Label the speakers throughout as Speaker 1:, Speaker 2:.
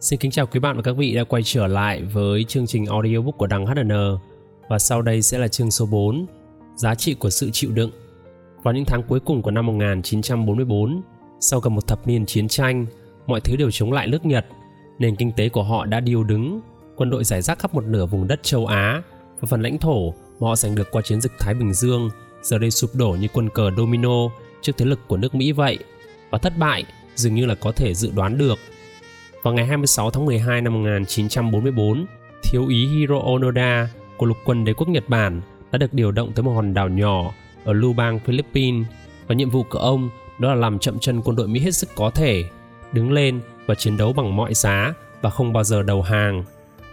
Speaker 1: Xin kính chào quý bạn và các vị đã quay trở lại với chương trình audiobook của Đăng HN và sau đây sẽ là chương số 4 Giá trị của sự chịu đựng. Vào những tháng cuối cùng của năm 1944, sau gần một thập niên chiến tranh, mọi thứ đều chống lại nước Nhật, nền kinh tế của họ đã điêu đứng, quân đội giải rác khắp một nửa vùng đất châu Á và phần lãnh thổ mà họ giành được qua chiến dịch Thái Bình Dương giờ đây sụp đổ như quân cờ domino trước thế lực của nước Mỹ vậy. Và thất bại dường như là có thể dự đoán được. Vào ngày 26 tháng 12 năm 1944, thiếu úy Hiro Onoda của lục quân đế quốc Nhật Bản đã được điều động tới một hòn đảo nhỏ ở Lubang, Philippines và nhiệm vụ của ông đó là làm chậm chân quân đội Mỹ hết sức có thể, đứng lên và chiến đấu bằng mọi giá và không bao giờ đầu hàng.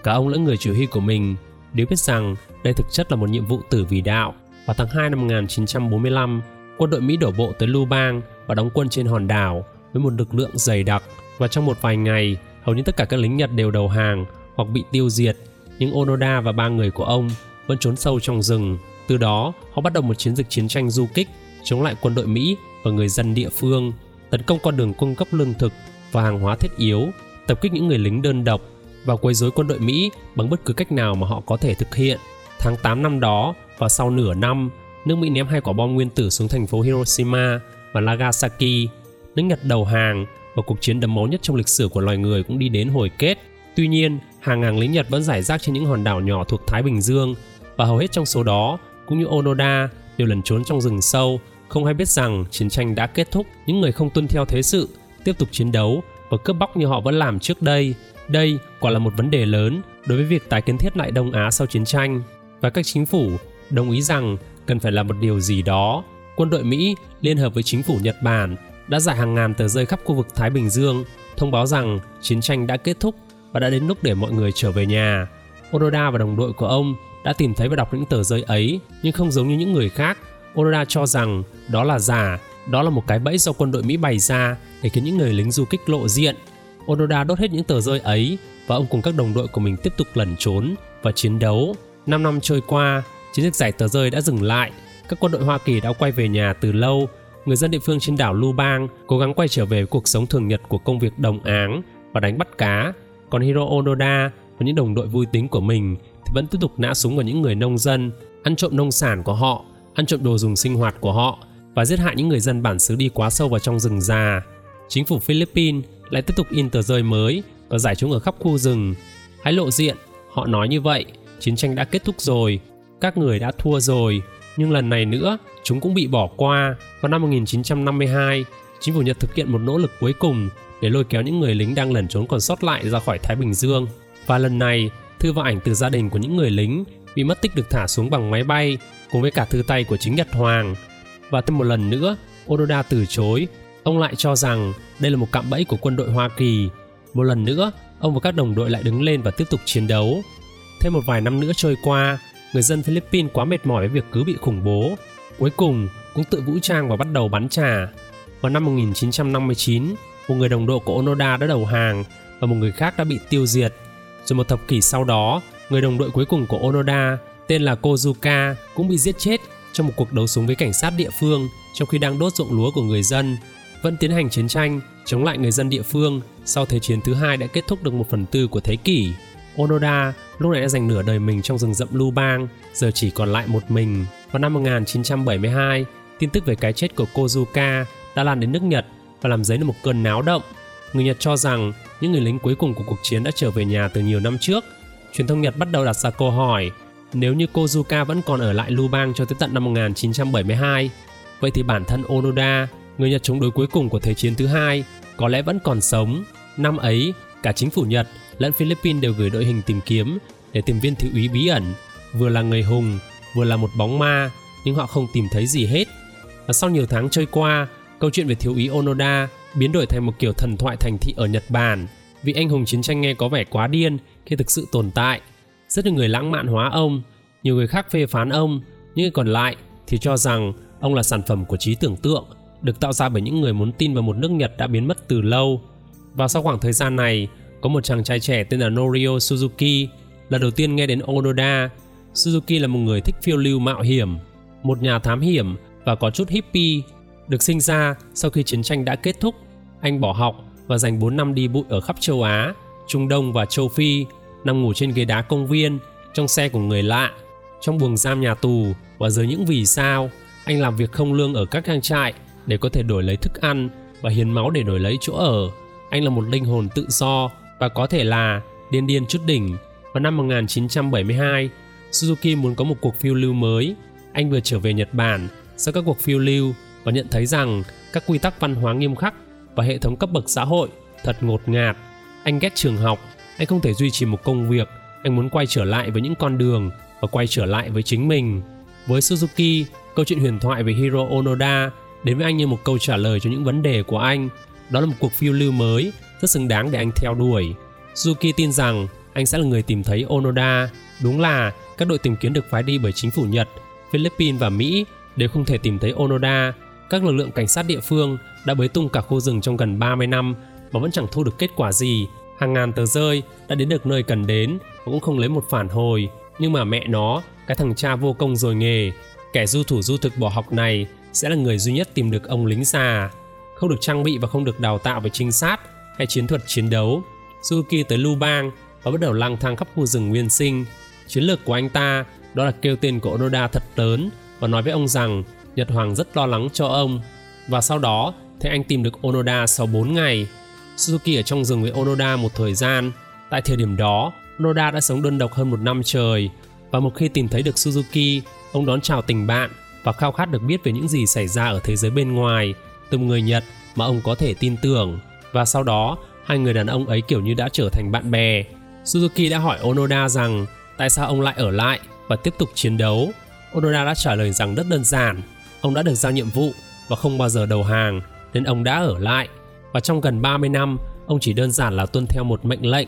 Speaker 1: Cả ông lẫn người chỉ huy của mình đều biết rằng đây thực chất là một nhiệm vụ tử vì đạo. Vào tháng 2 năm 1945, quân đội Mỹ đổ bộ tới Lubang và đóng quân trên hòn đảo với một lực lượng dày đặc và trong một vài ngày, hầu như tất cả các lính Nhật đều đầu hàng hoặc bị tiêu diệt, nhưng Onoda và ba người của ông vẫn trốn sâu trong rừng. Từ đó, họ bắt đầu một chiến dịch chiến tranh du kích chống lại quân đội Mỹ và người dân địa phương, tấn công con đường cung cấp lương thực và hàng hóa thiết yếu, tập kích những người lính đơn độc và quấy rối quân đội Mỹ bằng bất cứ cách nào mà họ có thể thực hiện. Tháng 8 năm đó và sau nửa năm, nước Mỹ ném hai quả bom nguyên tử xuống thành phố Hiroshima và Nagasaki. Nước Nhật đầu hàng và cuộc chiến đẫm máu nhất trong lịch sử của loài người cũng đi đến hồi kết. Tuy nhiên, hàng ngàn lính Nhật vẫn giải rác trên những hòn đảo nhỏ thuộc Thái Bình Dương và hầu hết trong số đó, cũng như Onoda, đều lẩn trốn trong rừng sâu, không hay biết rằng chiến tranh đã kết thúc. Những người không tuân theo thế sự tiếp tục chiến đấu và cướp bóc như họ vẫn làm trước đây. Đây quả là một vấn đề lớn đối với việc tái kiến thiết lại Đông Á sau chiến tranh và các chính phủ đồng ý rằng cần phải làm một điều gì đó. Quân đội Mỹ liên hợp với chính phủ Nhật Bản đã giải hàng ngàn tờ rơi khắp khu vực Thái Bình Dương thông báo rằng chiến tranh đã kết thúc và đã đến lúc để mọi người trở về nhà. Onoda và đồng đội của ông đã tìm thấy và đọc những tờ rơi ấy, nhưng không giống như những người khác. Onoda cho rằng đó là giả, đó là một cái bẫy do quân đội Mỹ bày ra để khiến những người lính du kích lộ diện. Onoda đốt hết những tờ rơi ấy và ông cùng các đồng đội của mình tiếp tục lẩn trốn và chiến đấu. 5 năm trôi qua, chiến dịch giải tờ rơi đã dừng lại. Các quân đội Hoa Kỳ đã quay về nhà từ lâu người dân địa phương trên đảo Lubang cố gắng quay trở về cuộc sống thường nhật của công việc đồng áng và đánh bắt cá. Còn Hiro Onoda và những đồng đội vui tính của mình thì vẫn tiếp tục nã súng vào những người nông dân, ăn trộm nông sản của họ, ăn trộm đồ dùng sinh hoạt của họ và giết hại những người dân bản xứ đi quá sâu vào trong rừng già. Chính phủ Philippines lại tiếp tục in tờ rơi mới và giải chúng ở khắp khu rừng. Hãy lộ diện, họ nói như vậy, chiến tranh đã kết thúc rồi, các người đã thua rồi, nhưng lần này nữa chúng cũng bị bỏ qua. Vào năm 1952, chính phủ Nhật thực hiện một nỗ lực cuối cùng để lôi kéo những người lính đang lẩn trốn còn sót lại ra khỏi Thái Bình Dương. Và lần này, thư và ảnh từ gia đình của những người lính bị mất tích được thả xuống bằng máy bay cùng với cả thư tay của chính Nhật Hoàng. Và thêm một lần nữa, Onoda từ chối. Ông lại cho rằng đây là một cạm bẫy của quân đội Hoa Kỳ. Một lần nữa, ông và các đồng đội lại đứng lên và tiếp tục chiến đấu. Thêm một vài năm nữa trôi qua, người dân Philippines quá mệt mỏi với việc cứ bị khủng bố. Cuối cùng cũng tự vũ trang và bắt đầu bắn trả. Vào năm 1959, một người đồng đội của Onoda đã đầu hàng và một người khác đã bị tiêu diệt. Rồi một thập kỷ sau đó, người đồng đội cuối cùng của Onoda tên là Kozuka cũng bị giết chết trong một cuộc đấu súng với cảnh sát địa phương trong khi đang đốt ruộng lúa của người dân. Vẫn tiến hành chiến tranh chống lại người dân địa phương sau Thế chiến thứ hai đã kết thúc được một phần tư của thế kỷ. Onoda lúc này đã dành nửa đời mình trong rừng rậm Lu Bang, giờ chỉ còn lại một mình. Vào năm 1972, tin tức về cái chết của Kozuka đã lan đến nước Nhật và làm dấy lên một cơn náo động. Người Nhật cho rằng những người lính cuối cùng của cuộc chiến đã trở về nhà từ nhiều năm trước. Truyền thông Nhật bắt đầu đặt ra câu hỏi, nếu như Kozuka vẫn còn ở lại Lubang cho tới tận năm 1972, vậy thì bản thân Onoda, người Nhật chống đối cuối cùng của Thế chiến thứ hai, có lẽ vẫn còn sống. Năm ấy, cả chính phủ Nhật lẫn Philippines đều gửi đội hình tìm kiếm để tìm viên thiếu úy bí ẩn, vừa là người hùng, vừa là một bóng ma, nhưng họ không tìm thấy gì hết. Và sau nhiều tháng trôi qua, câu chuyện về thiếu úy Onoda biến đổi thành một kiểu thần thoại thành thị ở Nhật Bản. Vị anh hùng chiến tranh nghe có vẻ quá điên khi thực sự tồn tại. Rất nhiều người lãng mạn hóa ông, nhiều người khác phê phán ông, những người còn lại thì cho rằng ông là sản phẩm của trí tưởng tượng, được tạo ra bởi những người muốn tin vào một nước Nhật đã biến mất từ lâu. Và sau khoảng thời gian này, có một chàng trai trẻ tên là Norio Suzuki lần đầu tiên nghe đến Onoda. Suzuki là một người thích phiêu lưu mạo hiểm, một nhà thám hiểm và có chút hippie. Được sinh ra sau khi chiến tranh đã kết thúc, anh bỏ học và dành 4 năm đi bụi ở khắp châu Á, Trung Đông và châu Phi, nằm ngủ trên ghế đá công viên, trong xe của người lạ, trong buồng giam nhà tù và dưới những vì sao. Anh làm việc không lương ở các trang trại để có thể đổi lấy thức ăn và hiến máu để đổi lấy chỗ ở. Anh là một linh hồn tự do và có thể là điên điên chút đỉnh. Vào năm 1972, Suzuki muốn có một cuộc phiêu lưu mới. Anh vừa trở về Nhật Bản sau các cuộc phiêu lưu và nhận thấy rằng các quy tắc văn hóa nghiêm khắc và hệ thống cấp bậc xã hội thật ngột ngạt. Anh ghét trường học, anh không thể duy trì một công việc, anh muốn quay trở lại với những con đường và quay trở lại với chính mình. Với Suzuki, câu chuyện huyền thoại về Hiro Onoda đến với anh như một câu trả lời cho những vấn đề của anh. Đó là một cuộc phiêu lưu mới, rất xứng đáng để anh theo đuổi. Suzuki tin rằng anh sẽ là người tìm thấy Onoda. Đúng là các đội tìm kiếm được phái đi bởi chính phủ Nhật, Philippines và Mỹ đều không thể tìm thấy Onoda. Các lực lượng cảnh sát địa phương đã bới tung cả khu rừng trong gần 30 năm mà vẫn chẳng thu được kết quả gì. Hàng ngàn tờ rơi đã đến được nơi cần đến mà cũng không lấy một phản hồi. Nhưng mà mẹ nó, cái thằng cha vô công rồi nghề, kẻ du thủ du thực bỏ học này sẽ là người duy nhất tìm được ông lính già. Không được trang bị và không được đào tạo về trinh sát hay chiến thuật chiến đấu. Suzuki tới Lưu Bang và bắt đầu lang thang khắp khu rừng nguyên sinh. Chiến lược của anh ta đó là kêu tên của Onoda thật lớn và nói với ông rằng Nhật Hoàng rất lo lắng cho ông. Và sau đó thì anh tìm được Onoda sau 4 ngày. Suzuki ở trong rừng với Onoda một thời gian. Tại thời điểm đó, Onoda đã sống đơn độc hơn một năm trời và một khi tìm thấy được Suzuki, ông đón chào tình bạn và khao khát được biết về những gì xảy ra ở thế giới bên ngoài từ một người Nhật mà ông có thể tin tưởng. Và sau đó, hai người đàn ông ấy kiểu như đã trở thành bạn bè. Suzuki đã hỏi Onoda rằng tại sao ông lại ở lại và tiếp tục chiến đấu. Onoda đã trả lời rằng rất đơn giản, ông đã được giao nhiệm vụ và không bao giờ đầu hàng nên ông đã ở lại. Và trong gần 30 năm, ông chỉ đơn giản là tuân theo một mệnh lệnh.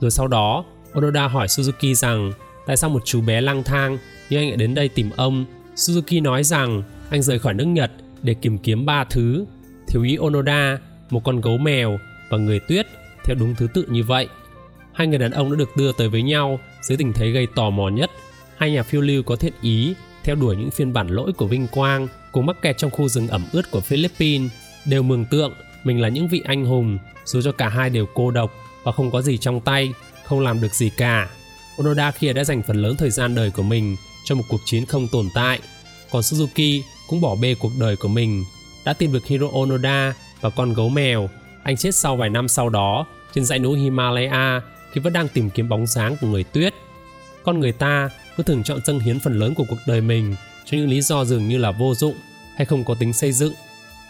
Speaker 1: Rồi sau đó, Onoda hỏi Suzuki rằng tại sao một chú bé lang thang như anh lại đến đây tìm ông. Suzuki nói rằng anh rời khỏi nước Nhật để tìm kiếm ba thứ. Thiếu úy Onoda, một con gấu mèo và người tuyết theo đúng thứ tự như vậy. Hai người đàn ông đã được đưa tới với nhau dưới tình thế gây tò mò nhất. Hai nhà phiêu lưu có thiện ý theo đuổi những phiên bản lỗi của vinh quang cùng mắc kẹt trong khu rừng ẩm ướt của Philippines đều mường tượng mình là những vị anh hùng dù cho cả hai đều cô độc và không có gì trong tay, không làm được gì cả. Onoda kia đã dành phần lớn thời gian đời của mình cho một cuộc chiến không tồn tại, còn Suzuki cũng bỏ bê cuộc đời của mình, đã tìm được Hiro Onoda và con gấu mèo. Anh chết sau vài năm sau đó trên dãy núi Himalaya khi vẫn đang tìm kiếm bóng dáng của người tuyết. Con người ta cứ thường chọn dâng hiến phần lớn của cuộc đời mình cho những lý do dường như là vô dụng hay không có tính xây dựng.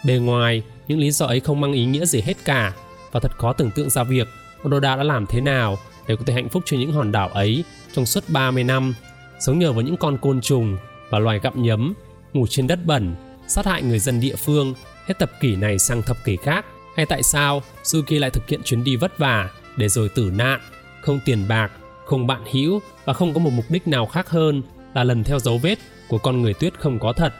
Speaker 1: Bề ngoài, những lý do ấy không mang ý nghĩa gì hết cả và thật khó tưởng tượng ra việc Onoda đã làm thế nào để có thể hạnh phúc trên những hòn đảo ấy trong suốt 30 năm, sống nhờ với những con côn trùng và loài gặm nhấm, ngủ trên đất bẩn, sát hại người dân địa phương hết thập kỷ này sang thập kỷ khác. Hay tại sao Suki lại thực hiện chuyến đi vất vả để rồi tử nạn, không tiền bạc, không bạn hữu và không có một mục đích nào khác hơn là lần theo dấu vết của con người tuyết không có thật.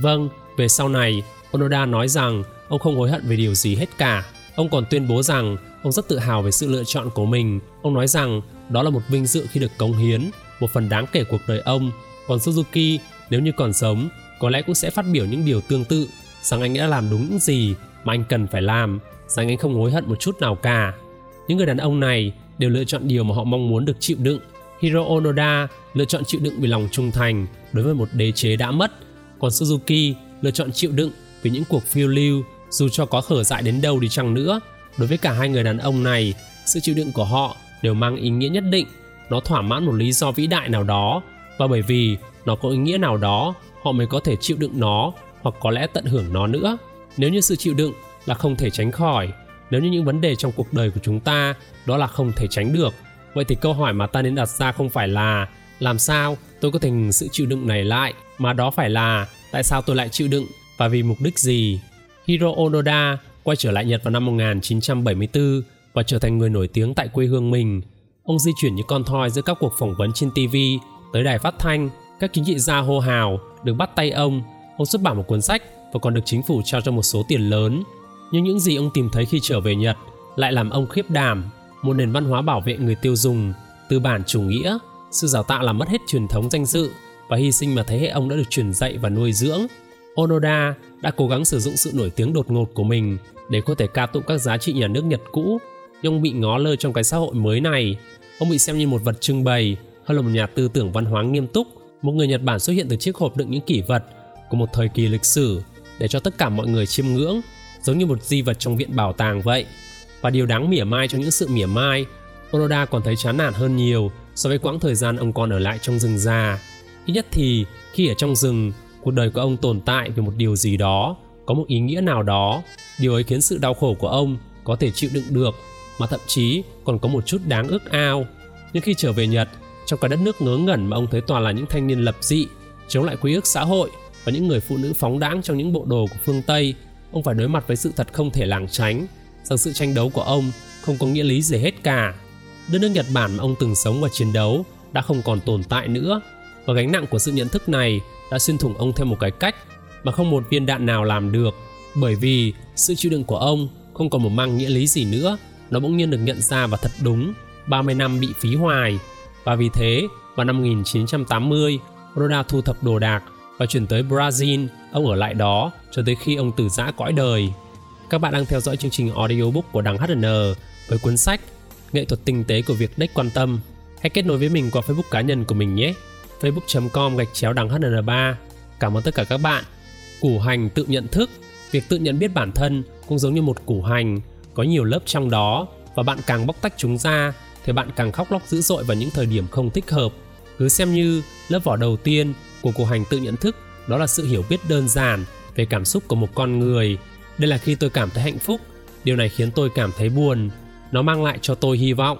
Speaker 1: Vâng, về sau này, Onoda nói rằng ông không hối hận về điều gì hết cả. Ông còn tuyên bố rằng ông rất tự hào về sự lựa chọn của mình. Ông nói rằng đó là một vinh dự khi được cống hiến, một phần đáng kể cuộc đời ông. Còn Suzuki, nếu như còn sống, có lẽ cũng sẽ phát biểu những điều tương tự, rằng anh đã làm đúng những gì mà anh cần phải làm, rằng anh không hối hận một chút nào cả. Những người đàn ông này đều lựa chọn điều mà họ mong muốn được chịu đựng. Hiro Onoda lựa chọn chịu đựng vì lòng trung thành đối với một đế chế đã mất, còn Suzuki lựa chọn chịu đựng vì những cuộc phiêu lưu dù cho có khở dại đến đâu đi chăng nữa. Đối với cả hai người đàn ông này, sự chịu đựng của họ đều mang ý nghĩa nhất định. Nó thỏa mãn một lý do vĩ đại nào đó và bởi vì nó có ý nghĩa nào đó, họ mới có thể chịu đựng nó hoặc có lẽ tận hưởng nó nữa. Nếu như sự chịu đựng là không thể tránh khỏi, nếu như những vấn đề trong cuộc đời của chúng ta đó là không thể tránh được, vậy thì câu hỏi mà ta nên đặt ra không phải là làm sao tôi có thể ngừng sự chịu đựng này lại, mà đó phải là tại sao tôi lại chịu đựng và vì mục đích gì. Hiro Onoda quay trở lại Nhật vào năm 1974 và trở thành người nổi tiếng tại quê hương mình. Ông di chuyển như con thoi giữa các cuộc phỏng vấn trên TV tới đài phát thanh, các chính trị gia hô hào được bắt tay ông. Ông xuất bản một cuốn sách và còn được chính phủ trao cho một số tiền lớn. Nhưng những gì ông tìm thấy khi trở về Nhật lại làm ông khiếp đảm. Một nền văn hóa bảo vệ người tiêu dùng, tư bản chủ nghĩa, sự giáo tạo làm mất hết truyền thống danh dự và hy sinh mà thế hệ ông đã được truyền dạy và nuôi dưỡng. Onoda đã cố gắng sử dụng sự nổi tiếng đột ngột của mình để có thể ca tụng các giá trị nhà nước Nhật cũ. nhưng ông bị ngó lơ trong cái xã hội mới này. Ông bị xem như một vật trưng bày hơn là một nhà tư tưởng văn hóa nghiêm túc. Một người Nhật Bản xuất hiện từ chiếc hộp đựng những kỷ vật của một thời kỳ lịch sử để cho tất cả mọi người chiêm ngưỡng, giống như một di vật trong viện bảo tàng vậy. Và điều đáng mỉa mai trong những sự mỉa mai, Onoda còn thấy chán nản hơn nhiều so với quãng thời gian ông còn ở lại trong rừng già. Ít nhất thì khi ở trong rừng, cuộc đời của ông tồn tại vì một điều gì đó, có một ý nghĩa nào đó. Điều ấy khiến sự đau khổ của ông có thể chịu đựng được, mà thậm chí còn có một chút đáng ước ao. Nhưng khi trở về Nhật, trong cả đất nước ngớ ngẩn mà ông thấy toàn là những thanh niên lập dị, chống lại quy ước xã hội và những người phụ nữ phóng đãng trong những bộ đồ của phương Tây, ông phải đối mặt với sự thật không thể lảng tránh, rằng sự tranh đấu của ông không có nghĩa lý gì hết cả. Đất nước Nhật Bản mà ông từng sống và chiến đấu đã không còn tồn tại nữa, và gánh nặng của sự nhận thức này đã xuyên thủng ông theo một cái cách mà không một viên đạn nào làm được, bởi vì sự chịu đựng của ông không còn một mang nghĩa lý gì nữa, nó bỗng nhiên được nhận ra và thật đúng, 30 năm bị phí hoài. Và vì thế, vào năm 1980, Roda thu thập đồ đạc và chuyển tới Brazil, ông ở lại đó cho tới khi ông từ giã cõi đời. Các bạn đang theo dõi chương trình audiobook của đằng HN ờ với cuốn sách Nghệ thuật tinh tế của việc đếch quan tâm. Hãy kết nối với mình qua Facebook cá nhân của mình nhé. facebook.com gạch chéo đằng HN3. Ờ Cảm ơn tất cả các bạn. Củ hành tự nhận thức Việc tự nhận biết bản thân cũng giống như một củ hành, có nhiều lớp trong đó và bạn càng bóc tách chúng ra thì bạn càng khóc lóc dữ dội vào những thời điểm không thích hợp. Cứ xem như lớp vỏ đầu tiên của cuộc hành tự nhận thức đó là sự hiểu biết đơn giản về cảm xúc của một con người. Đây là khi tôi cảm thấy hạnh phúc, điều này khiến tôi cảm thấy buồn. Nó mang lại cho tôi hy vọng.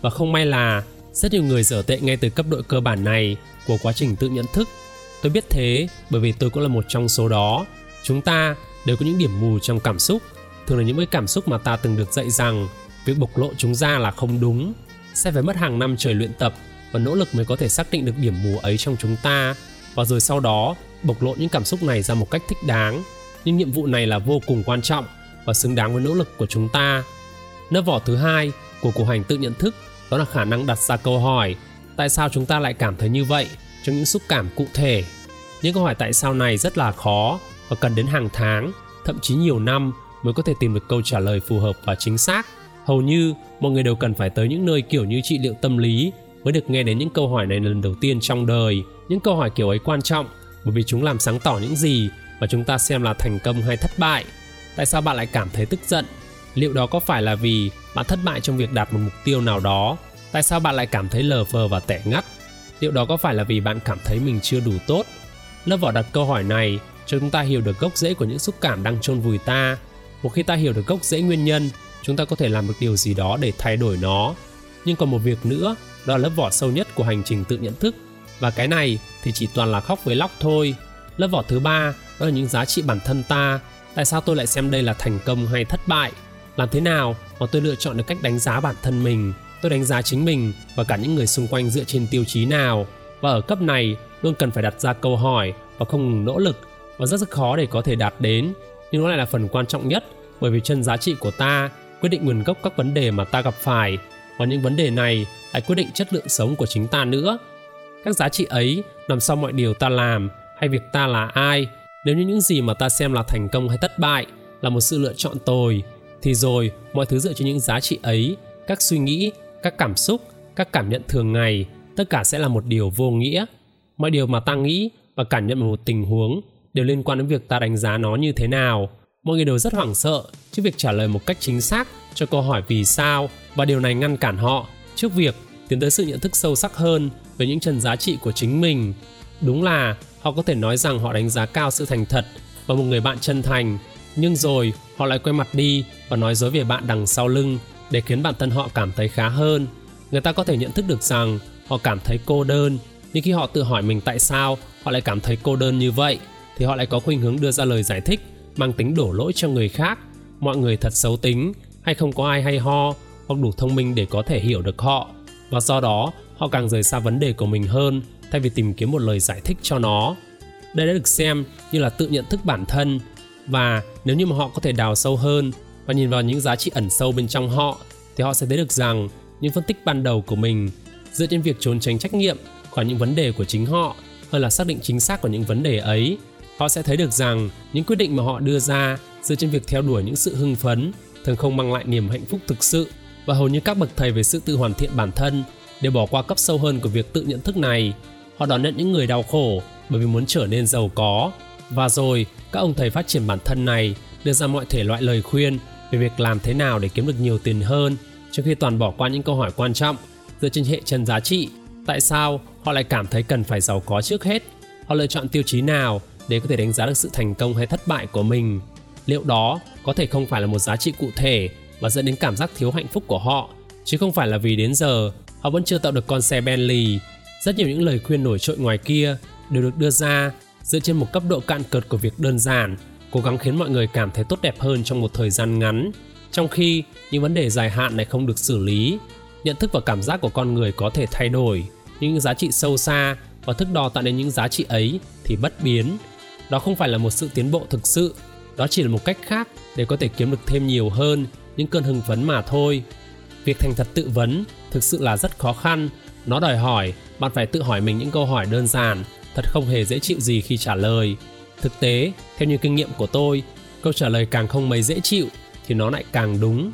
Speaker 1: Và không may là rất nhiều người dở tệ ngay từ cấp độ cơ bản này của quá trình tự nhận thức. Tôi biết thế bởi vì tôi cũng là một trong số đó. Chúng ta đều có những điểm mù trong cảm xúc, thường là những cái cảm xúc mà ta từng được dạy rằng việc bộc lộ chúng ra là không đúng, sẽ phải mất hàng năm trời luyện tập và nỗ lực mới có thể xác định được điểm mù ấy trong chúng ta và rồi sau đó, bộc lộ những cảm xúc này ra một cách thích đáng. Nhưng nhiệm vụ này là vô cùng quan trọng và xứng đáng với nỗ lực của chúng ta. Lớp vỏ thứ hai của cuộc hành tự nhận thức đó là khả năng đặt ra câu hỏi, tại sao chúng ta lại cảm thấy như vậy trong những xúc cảm cụ thể? Những câu hỏi tại sao này rất là khó và cần đến hàng tháng, thậm chí nhiều năm mới có thể tìm được câu trả lời phù hợp và chính xác. Hầu như mọi người đều cần phải tới những nơi kiểu như trị liệu tâm lý mới được nghe đến những câu hỏi này lần đầu tiên trong đời. Những câu hỏi kiểu ấy quan trọng, bởi vì chúng làm sáng tỏ những gì mà chúng ta xem là thành công hay thất bại. Tại sao bạn lại cảm thấy tức giận? Liệu đó có phải là vì bạn thất bại trong việc đạt một mục tiêu nào đó? Tại sao bạn lại cảm thấy lờ phờ và tẻ ngắt? Liệu đó có phải là vì bạn cảm thấy mình chưa đủ tốt? Lớp vỏ đặt câu hỏi này cho chúng ta hiểu được gốc rễ của những xúc cảm đang chôn vùi ta. Một khi ta hiểu được gốc rễ nguyên nhân, chúng ta có thể làm được điều gì đó để thay đổi nó. Nhưng còn một việc nữa đó là lớp vỏ sâu nhất của hành trình tự nhận thức. Và cái này thì chỉ toàn là khóc với lóc thôi. Lớp vỏ thứ ba, đó là những giá trị bản thân ta. Tại sao tôi lại xem đây là thành công hay thất bại? Làm thế nào mà tôi lựa chọn được cách đánh giá bản thân mình? Tôi đánh giá chính mình và cả những người xung quanh dựa trên tiêu chí nào? Và ở cấp này, luôn cần phải đặt ra câu hỏi và không ngừng nỗ lực và rất rất khó để có thể đạt đến. Nhưng nó lại là phần quan trọng nhất, bởi vì chân giá trị của ta quyết định nguồn gốc các vấn đề mà ta gặp phải và những vấn đề này lại quyết định chất lượng sống của chính ta nữa. Các giá trị ấy nằm sau mọi điều ta làm hay việc ta là ai. Nếu như những gì mà ta xem là thành công hay thất bại là một sự lựa chọn tồi, thì rồi mọi thứ dựa trên những giá trị ấy, các suy nghĩ, các cảm xúc, các cảm nhận thường ngày, tất cả sẽ là một điều vô nghĩa. Mọi điều mà ta nghĩ và cảm nhận một tình huống đều liên quan đến việc ta đánh giá nó như thế nào. Mọi người đều rất hoảng sợ trước việc trả lời một cách chính xác cho câu hỏi vì sao và điều này ngăn cản họ trước việc tiến tới sự nhận thức sâu sắc hơn về những trần giá trị của chính mình. Đúng là họ có thể nói rằng họ đánh giá cao sự thành thật và một người bạn chân thành, nhưng rồi họ lại quay mặt đi và nói dối về bạn đằng sau lưng để khiến bản thân họ cảm thấy khá hơn. Người ta có thể nhận thức được rằng họ cảm thấy cô đơn, nhưng khi họ tự hỏi mình tại sao họ lại cảm thấy cô đơn như vậy, thì họ lại có khuynh hướng đưa ra lời giải thích mang tính đổ lỗi cho người khác. Mọi người thật xấu tính hay không có ai hay ho, hoặc đủ thông minh để có thể hiểu được họ. Và do đó, họ càng rời xa vấn đề của mình hơn, thay vì tìm kiếm một lời giải thích cho nó. Đây đã được xem như là tự nhận thức bản thân. Và nếu như mà họ có thể đào sâu hơn và nhìn vào những giá trị ẩn sâu bên trong họ, thì họ sẽ thấy được rằng những phân tích ban đầu của mình dựa trên việc trốn tránh trách nhiệm khỏi những vấn đề của chính họ, hơn là xác định chính xác của những vấn đề ấy. Họ sẽ thấy được rằng những quyết định mà họ đưa ra dựa trên việc theo đuổi những sự hưng phấn thường không mang lại niềm hạnh phúc thực sự và hầu như các bậc thầy về sự tự hoàn thiện bản thân đều bỏ qua cấp sâu hơn của việc tự nhận thức này. Họ đón nhận những người đau khổ bởi vì muốn trở nên giàu có. Và rồi, các ông thầy phát triển bản thân này đưa ra mọi thể loại lời khuyên về việc làm thế nào để kiếm được nhiều tiền hơn, trong khi toàn bỏ qua những câu hỏi quan trọng dựa trên hệ chân giá trị. Tại sao họ lại cảm thấy cần phải giàu có trước hết? Họ lựa chọn tiêu chí nào để có thể đánh giá được sự thành công hay thất bại của mình? Liệu đó có thể không phải là một giá trị cụ thể và dẫn đến cảm giác thiếu hạnh phúc của họ, chứ không phải là vì đến giờ họ vẫn chưa tạo được con xe Bentley. Rất nhiều những lời khuyên nổi trội ngoài kia đều được đưa ra dựa trên một cấp độ cạn cợt của việc đơn giản, cố gắng khiến mọi người cảm thấy tốt đẹp hơn trong một thời gian ngắn. Trong khi những vấn đề dài hạn này không được xử lý, nhận thức và cảm giác của con người có thể thay đổi, những giá trị sâu xa và thức đo tạo nên những giá trị ấy thì bất biến. Đó không phải là một sự tiến bộ thực sự, đó chỉ là một cách khác để có thể kiếm được thêm nhiều hơn những cơn hưng phấn mà thôi. Việc thành thật tự vấn thực sự là rất khó khăn, nó đòi hỏi bạn phải tự hỏi mình những câu hỏi đơn giản, thật không hề dễ chịu gì khi trả lời. Thực tế, theo như kinh nghiệm của tôi, câu trả lời càng không mấy dễ chịu thì nó lại càng đúng.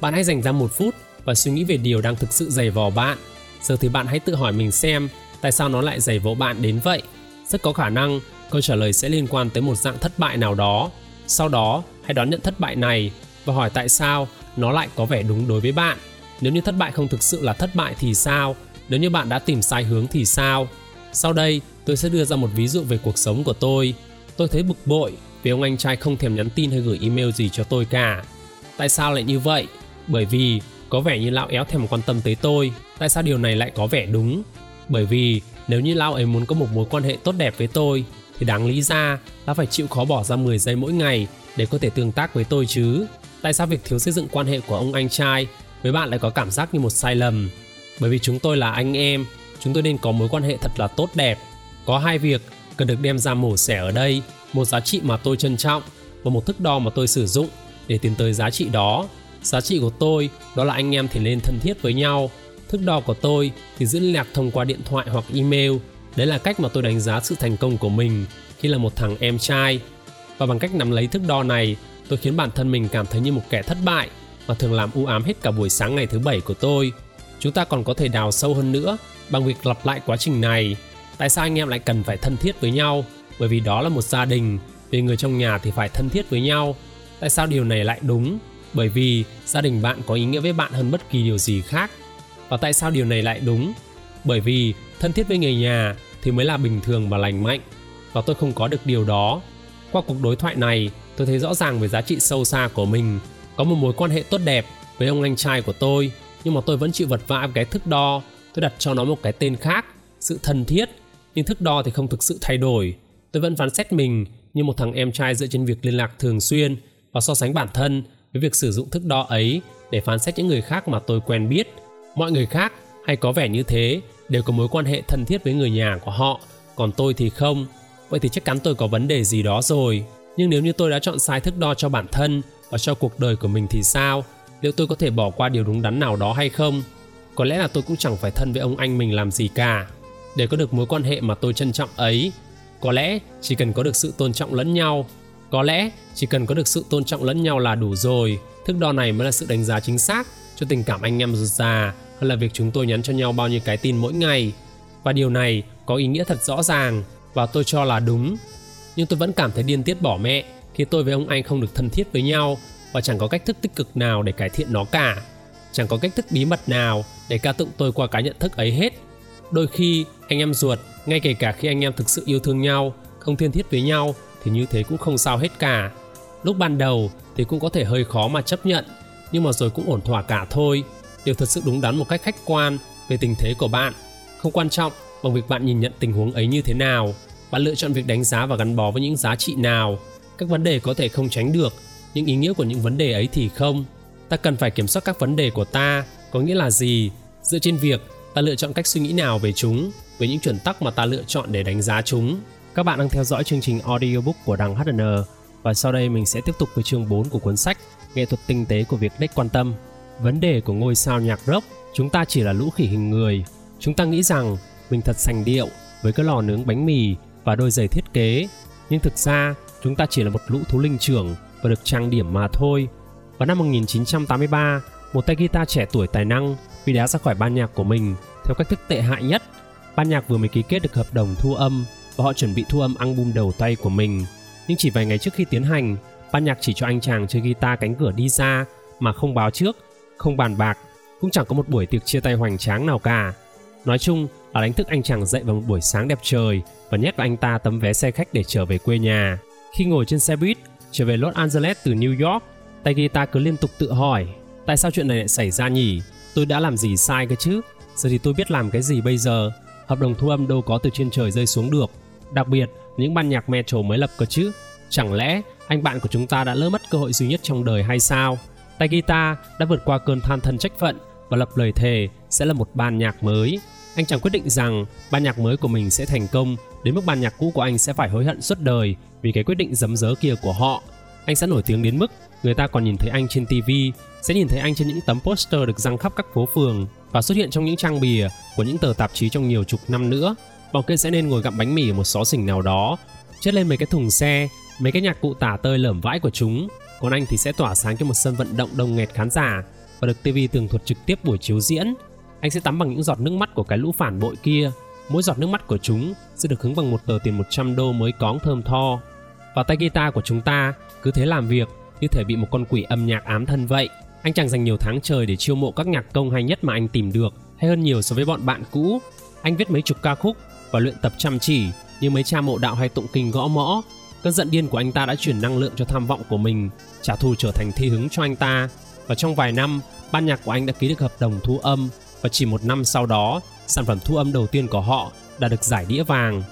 Speaker 1: Bạn hãy dành ra một phút và suy nghĩ về điều đang thực sự dày vò bạn. Giờ thì bạn hãy tự hỏi mình xem tại sao nó lại dày vò bạn đến vậy. Rất có khả năng câu trả lời sẽ liên quan tới một dạng thất bại nào đó. Sau đó, hãy đón nhận thất bại này và hỏi tại sao nó lại có vẻ đúng đối với bạn. Nếu như thất bại không thực sự là thất bại thì sao? Nếu như bạn đã tìm sai hướng thì sao? Sau đây, tôi sẽ đưa ra một ví dụ về cuộc sống của tôi. Tôi thấy bực bội vì ông anh trai không thèm nhắn tin hay gửi email gì cho tôi cả. Tại sao lại như vậy? Bởi vì có vẻ như lão éo thèm quan tâm tới tôi. Tại sao điều này lại có vẻ đúng? Bởi vì nếu như lão ấy muốn có một mối quan hệ tốt đẹp với tôi thì đáng lý ra đã phải chịu khó bỏ ra 10 giây mỗi ngày để có thể tương tác với tôi chứ. Tại sao việc thiếu xây dựng quan hệ của ông anh trai với bạn lại có cảm giác như một sai lầm? Bởi vì chúng tôi là anh em, chúng tôi nên có mối quan hệ thật là tốt đẹp. Có hai việc cần được đem ra mổ xẻ ở đây, một giá trị mà tôi trân trọng và một thước đo mà tôi sử dụng để tiến tới giá trị đó. Giá trị của tôi đó là anh em thì nên thân thiết với nhau. Thước đo của tôi thì giữ liên lạc thông qua điện thoại hoặc email. Đấy là cách mà tôi đánh giá sự thành công của mình khi là một thằng em trai. Và bằng cách nắm lấy thước đo này, tôi khiến bản thân mình cảm thấy như một kẻ thất bại và thường làm u ám hết cả buổi sáng ngày thứ bảy của tôi. Chúng ta còn có thể đào sâu hơn nữa bằng việc lặp lại quá trình này. Tại sao anh em lại cần phải thân thiết với nhau? Bởi vì đó là một gia đình, vì người trong nhà thì phải thân thiết với nhau. Tại sao điều này lại đúng? Bởi vì gia đình bạn có ý nghĩa với bạn hơn bất kỳ điều gì khác. Và tại sao điều này lại đúng? Bởi vì thân thiết với người nhà thì mới là bình thường và lành mạnh. Và tôi không có được điều đó. Qua cuộc đối thoại này, tôi thấy rõ ràng về giá trị sâu xa của mình. Có một mối quan hệ tốt đẹp với ông anh trai của tôi, nhưng mà tôi vẫn chịu vật vã với cái thước đo. Tôi đặt cho nó một cái tên khác, sự thân thiết. Nhưng thước đo thì không thực sự thay đổi. Tôi vẫn phán xét mình như một thằng em trai dựa trên việc liên lạc thường xuyên và so sánh bản thân với việc sử dụng thước đo ấy để phán xét những người khác mà tôi quen biết. Mọi người khác hay có vẻ như thế đều có mối quan hệ thân thiết với người nhà của họ, còn tôi thì không. Vậy thì chắc chắn tôi có vấn đề gì đó rồi. Nhưng nếu như tôi đã chọn sai thước đo cho bản thân và cho cuộc đời của mình thì sao? Liệu tôi có thể bỏ qua điều đúng đắn nào đó hay không? Có lẽ là tôi cũng chẳng phải thân với ông anh mình làm gì cả. Để có được mối quan hệ mà tôi trân trọng ấy có lẽ chỉ cần có được sự tôn trọng lẫn nhau. Có lẽ chỉ cần có được sự tôn trọng lẫn nhau là đủ rồi. Thước đo này mới là sự đánh giá chính xác cho tình cảm anh em ruột già hơn là việc chúng tôi nhắn cho nhau bao nhiêu cái tin mỗi ngày và điều này có ý nghĩa thật rõ ràng và tôi cho là đúng nhưng tôi vẫn cảm thấy điên tiết bỏ mẹ khi tôi với ông anh không được thân thiết với nhau và chẳng có cách thức tích cực nào để cải thiện nó cả. Chẳng có cách thức bí mật nào để ca tụng tôi qua cái nhận thức ấy hết. Đôi khi anh em ruột, ngay kể cả khi anh em thực sự yêu thương nhau, không thiên thiết với nhau thì như thế cũng không sao hết cả. Lúc ban đầu thì cũng có thể hơi khó mà chấp nhận, nhưng mà rồi cũng ổn thỏa cả thôi. Điều thật sự đúng đắn một cách khách quan về tình thế của bạn. Không quan trọng bằng việc bạn nhìn nhận tình huống ấy như thế nào, bạn lựa chọn việc đánh giá và gắn bó với những giá trị nào. Các vấn đề có thể không tránh được những ý nghĩa của những vấn đề ấy thì không. Ta cần phải kiểm soát các vấn đề của ta có nghĩa là gì? Dựa trên việc ta lựa chọn cách suy nghĩ nào về chúng với những chuẩn tắc mà ta lựa chọn để đánh giá chúng. Các bạn đang theo dõi chương trình audiobook của đằng HN và sau đây mình sẽ tiếp tục với chương 4 của cuốn sách Nghệ thuật tinh tế của việc đếch quan tâm. Vấn đề của ngôi sao nhạc rock, chúng ta chỉ là lũ khỉ hình người. Chúng ta nghĩ rằng mình thật sành điệu với cái lò nướng bánh mì và đôi giày thiết kế, nhưng thực ra chúng ta chỉ là một lũ thú linh trưởng và được trang điểm mà thôi. Vào năm 1983, một tay guitar trẻ tuổi tài năng bị đá ra khỏi ban nhạc của mình theo cách thức tệ hại nhất. Ban nhạc vừa mới ký kết được hợp đồng thu âm và họ chuẩn bị thu âm album đầu tay của mình. Nhưng chỉ vài ngày trước khi tiến hành, ban nhạc chỉ cho anh chàng chơi guitar cánh cửa đi ra mà không báo trước, không bàn bạc, cũng chẳng có một buổi tiệc chia tay hoành tráng nào cả. Nói chung là đánh thức anh chàng dậy vào một buổi sáng đẹp trời và nhét vào anh ta tấm vé xe khách để trở về quê nhà. Khi ngồi trên xe buýt trở về Los Angeles từ New York, tay guitar cứ liên tục tự hỏi tại sao chuyện này lại xảy ra nhỉ? Tôi đã làm gì sai cơ chứ? Giờ thì tôi biết làm cái gì bây giờ? Hợp đồng thu âm đâu có từ trên trời rơi xuống được. Đặc biệt, những ban nhạc metal mới lập cơ chứ. Chẳng lẽ anh bạn của chúng ta đã lỡ mất cơ hội duy nhất trong đời hay sao? Tay guitar đã vượt qua cơn than thân trách phận và lập lời thề sẽ là một ban nhạc mới. Anh chàng quyết định rằng ban nhạc mới của mình sẽ thành công đến mức ban nhạc cũ của anh sẽ phải hối hận suốt đời vì cái quyết định dấm dớ kia của họ. Anh sẽ nổi tiếng đến mức người ta còn nhìn thấy anh trên TV, sẽ nhìn thấy anh trên những tấm poster được răng khắp các phố phường và xuất hiện trong những trang bìa của những tờ tạp chí trong nhiều chục năm nữa. Bọn kia sẽ nên ngồi gặm bánh mì ở một xó xỉnh nào đó, chất lên mấy cái thùng xe, mấy cái nhạc cụ tả tơi lởm vãi của chúng. Còn anh thì sẽ tỏa sáng cho một sân vận động đông nghẹt khán giả và được TV tường thuật trực tiếp buổi chiếu diễn. Anh sẽ tắm bằng những giọt nước mắt của cái lũ phản bội kia. Mỗi giọt nước mắt của chúng sẽ được hứng bằng một tờ tiền 100 đô mới cóng thơm tho. Và tay guitar của chúng ta cứ thế làm việc như thể bị một con quỷ âm nhạc ám thân vậy. Anh chàng dành nhiều tháng trời để chiêu mộ các nhạc công hay nhất mà anh tìm được, hay hơn nhiều so với bọn bạn cũ. Anh viết mấy chục ca khúc và luyện tập chăm chỉ như mấy cha mộ đạo hay tụng kinh gõ mõ. Cơn giận điên của anh ta đã chuyển năng lượng cho tham vọng của mình, trả thù trở thành thi hứng cho anh ta. Và trong vài năm, ban nhạc của anh đã ký được hợp đồng thu âm và chỉ một năm sau đó, sản phẩm thu âm đầu tiên của họ đã được giải đĩa vàng.